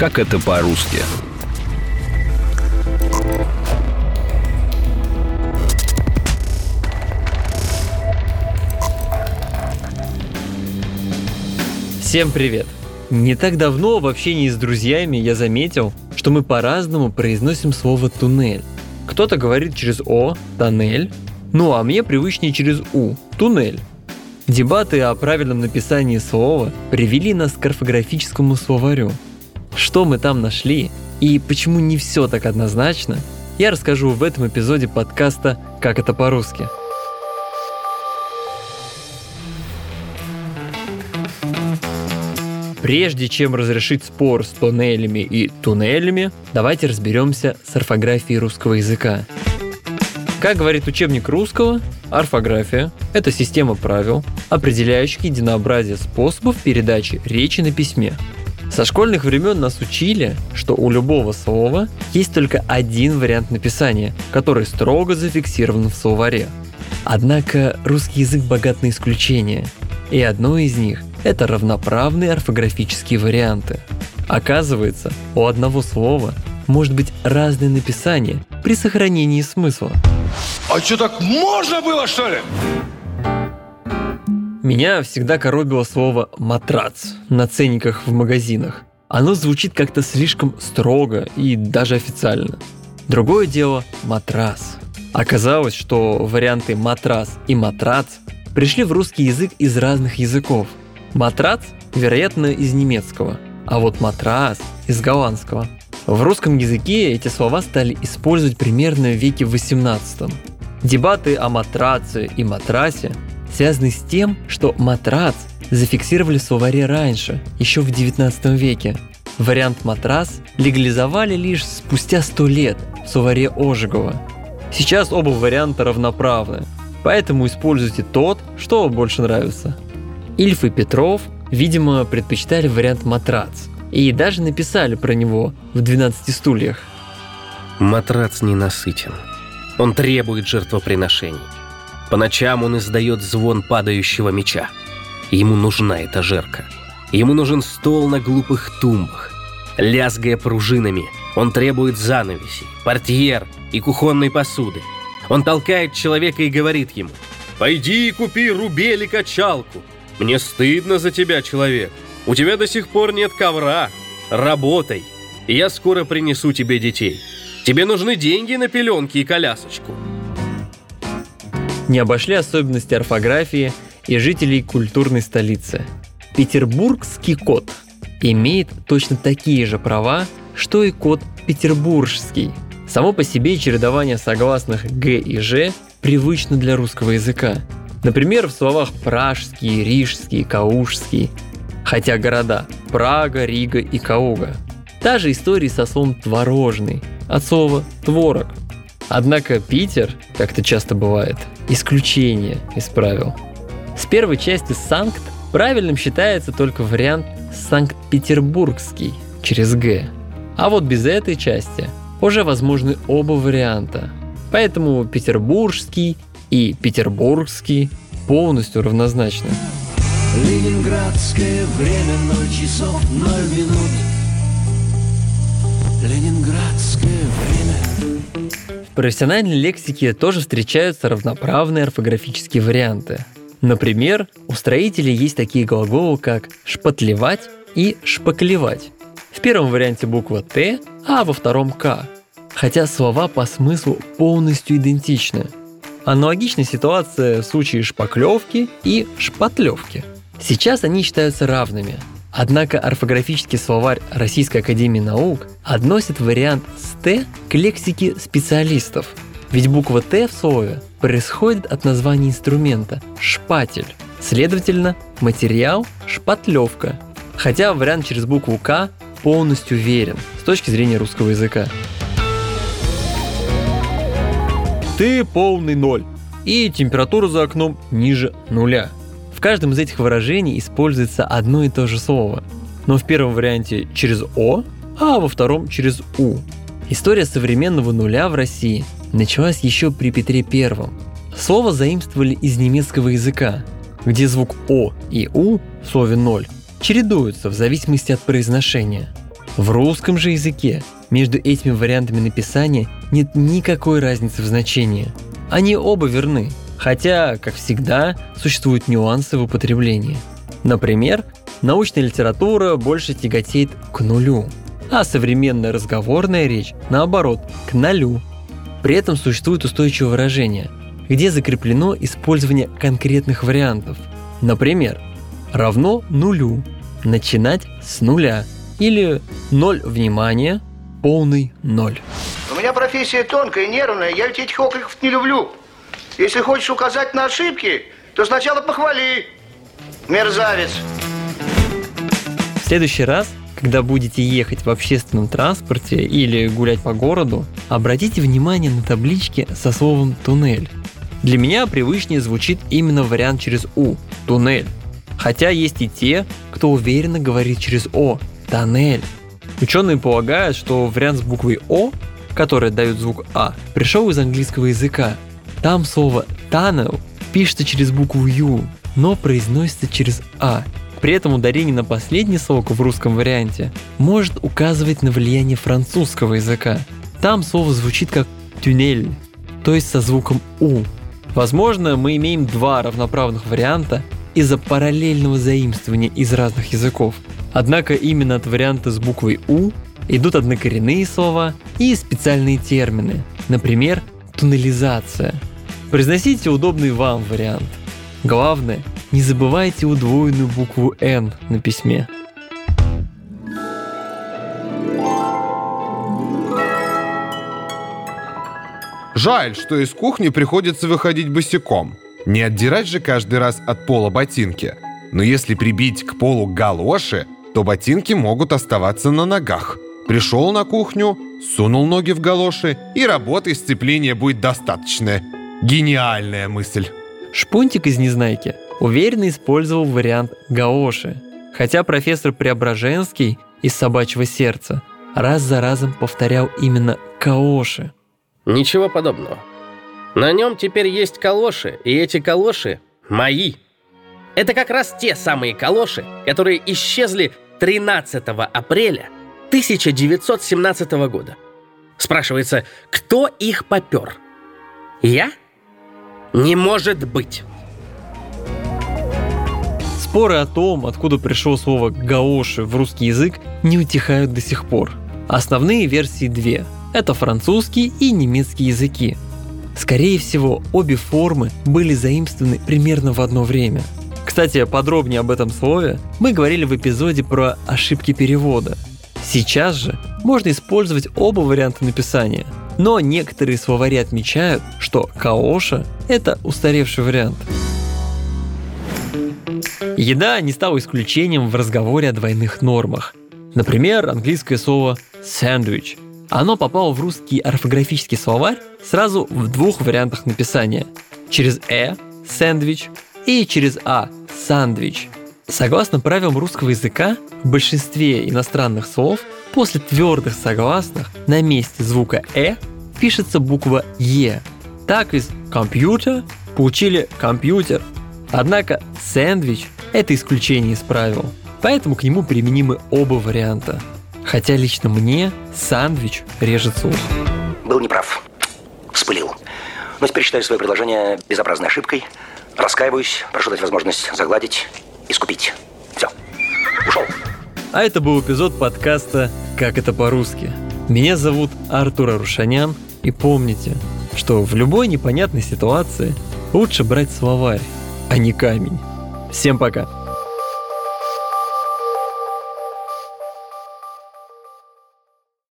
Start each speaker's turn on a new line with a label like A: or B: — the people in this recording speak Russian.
A: Как это по-русски?
B: Всем привет! Не так давно в общении с друзьями я заметил, что мы по-разному произносим слово «туннель». Кто-то говорит через «о» – «тоннель», ну а мне привычнее через «у» – «туннель». Дебаты о правильном написании слова привели нас к орфографическому словарю. Что мы там нашли и почему не все так однозначно, я расскажу в этом эпизоде подкаста «Как это по-русски». Прежде чем разрешить спор с тоннелями и туннелями, давайте разберемся с орфографией русского языка. Как говорит учебник русского, орфография – это система правил, определяющих единообразие способов передачи речи на письме. Со школьных времен нас учили, что у любого слова есть только один вариант написания, который строго зафиксирован в словаре. Однако русский язык богат на исключения, и одно из них – это равноправные орфографические варианты. Оказывается, у одного слова может быть разное написание при сохранении смысла.
C: А что, так можно было, что ли?
B: Меня всегда коробило слово «матрац» на ценниках в магазинах. Оно звучит как-то слишком строго и даже официально. Другое дело – матрас. Оказалось, что варианты матрас и матрац пришли в русский язык из разных языков. Матрац, вероятно, из немецкого, а вот матрас – из голландского. В русском языке эти слова стали использовать примерно в веке 18. Дебаты о матраце и матрасе связаны с тем, что матрац зафиксировали в словаре раньше, еще в 19 веке. Вариант матрас легализовали лишь спустя 100 лет в словаре Ожегова. Сейчас оба варианта равноправны, поэтому используйте тот, что вам больше нравится. Ильф и Петров, видимо, предпочитали вариант матрац и даже написали про него в «12 стульях».
D: Матрац ненасытен. Он требует жертвоприношений. По ночам он издает звон падающего меча. Ему нужна этажерка. Ему нужен стол на глупых тумбах. Лязгая пружинами, он требует занавесей, портьер и кухонной посуды. Он толкает человека и говорит ему «Пойди и купи рубели качалку. Мне стыдно за тебя, человек. У тебя до сих пор нет ковра. Работай. И я скоро принесу тебе детей. Тебе нужны деньги на пеленки и колясочку.
B: Не обошли особенности орфографии и жителей культурной столицы. Петербургский кот имеет точно такие же права, что и кот петербургский. Само по себе чередование согласных «г» и «ж» привычно для русского языка. Например, в словах «пражский», «рижский», «каушский», хотя города Прага, Рига и Кауга. Та же история со словом «творожный», от слова «творог». Однако Питер, как это часто бывает, исключение из правил. С первой части «Санкт» правильным считается только вариант «Санкт-Петербургский» через «г». А вот без этой части уже возможны оба варианта. Поэтому петербургский и петербургский полностью равнозначны.
E: Ленинградское время 0 часов 0 минут Ленинградское время
B: профессиональной лексике тоже встречаются равноправные орфографические варианты. Например, у строителей есть такие глаголы, как «шпатлевать» и «шпаклевать». В первом варианте буква «Т», а во втором «К», хотя слова по смыслу полностью идентичны. Аналогичная ситуация в случае шпаклевки и шпатлевки – Сейчас они считаются равными. Однако орфографический словарь Российской Академии Наук относит вариант с «т» к лексике специалистов. Ведь буква «т» в слове происходит от названия инструмента – шпатель. Следовательно, материал – шпатлевка. Хотя вариант через букву «к» полностью верен с точки зрения русского языка. Ты полный ноль. И температура за окном ниже нуля – в каждом из этих выражений используется одно и то же слово, но в первом варианте через «о», а во втором через «у». История современного нуля в России началась еще при Петре Первом. Слово заимствовали из немецкого языка, где звук «о» и «у» в слове «ноль» чередуются в зависимости от произношения. В русском же языке между этими вариантами написания нет никакой разницы в значении. Они оба верны, хотя, как всегда, существуют нюансы в употреблении. Например, научная литература больше тяготеет к нулю, а современная разговорная речь, наоборот, к нолю. При этом существует устойчивое выражение, где закреплено использование конкретных вариантов. Например, равно нулю, начинать с нуля, или ноль внимания, полный ноль.
A: У меня профессия тонкая, нервная, я ведь этих окриков не люблю. Если хочешь указать на ошибки, то сначала похвали. Мерзавец.
B: В следующий раз, когда будете ехать в общественном транспорте или гулять по городу, обратите внимание на таблички со словом «туннель». Для меня привычнее звучит именно вариант через «у» – «туннель». Хотя есть и те, кто уверенно говорит через «о» – «тоннель». Ученые полагают, что вариант с буквой «о», который дает звук «а», пришел из английского языка. Там слово «tunnel» пишется через букву «ю», но произносится через «а». При этом ударение на последний слог в русском варианте может указывать на влияние французского языка. Там слово звучит как «тюнель», то есть со звуком «у». Возможно, мы имеем два равноправных варианта из-за параллельного заимствования из разных языков. Однако именно от варианта с буквой «у» идут однокоренные слова и специальные термины, например, туннелизация. Произносите удобный вам вариант. Главное, не забывайте удвоенную букву «Н» на письме.
F: Жаль, что из кухни приходится выходить босиком. Не отдирать же каждый раз от пола ботинки. Но если прибить к полу галоши, то ботинки могут оставаться на ногах. Пришел на кухню, сунул ноги в галоши, и работы сцепления будет достаточно. Гениальная мысль.
B: Шпунтик из «Незнайки» уверенно использовал вариант «гаоши», хотя профессор Преображенский из «Собачьего сердца» раз за разом повторял именно «каоши».
D: Ничего подобного. На нем теперь есть калоши, и эти калоши мои. Это как раз те самые калоши, которые исчезли 13 апреля 1917 года. Спрашивается, кто их попер? Я? Не может быть.
B: Споры о том, откуда пришло слово «гаоши» в русский язык, не утихают до сих пор. Основные версии две. Это французский и немецкий языки. Скорее всего, обе формы были заимствованы примерно в одно время. Кстати, подробнее об этом слове мы говорили в эпизоде про ошибки перевода. Сейчас же можно использовать оба варианта написания, но некоторые словари отмечают, что каоша – это устаревший вариант. Еда не стала исключением в разговоре о двойных нормах. Например, английское слово «сэндвич». Оно попало в русский орфографический словарь сразу в двух вариантах написания. Через «э» – «сэндвич» и через «а» – «сандвич». Согласно правилам русского языка, в большинстве иностранных слов после твердых согласных на месте звука «э» пишется буква «е». Так из «компьютер» получили «компьютер». Однако «сэндвич» – это исключение из правил, поэтому к нему применимы оба варианта. Хотя лично мне «сандвич» режет слух.
A: Был неправ. Вспылил. Но теперь считаю свое предложение безобразной ошибкой. Раскаиваюсь, прошу дать возможность загладить, искупить. Все. Ушел.
B: А это был эпизод подкаста «Как это по-русски». Меня зовут Артур Арушанян, и помните, что в любой непонятной ситуации лучше брать словарь, а не камень. Всем пока!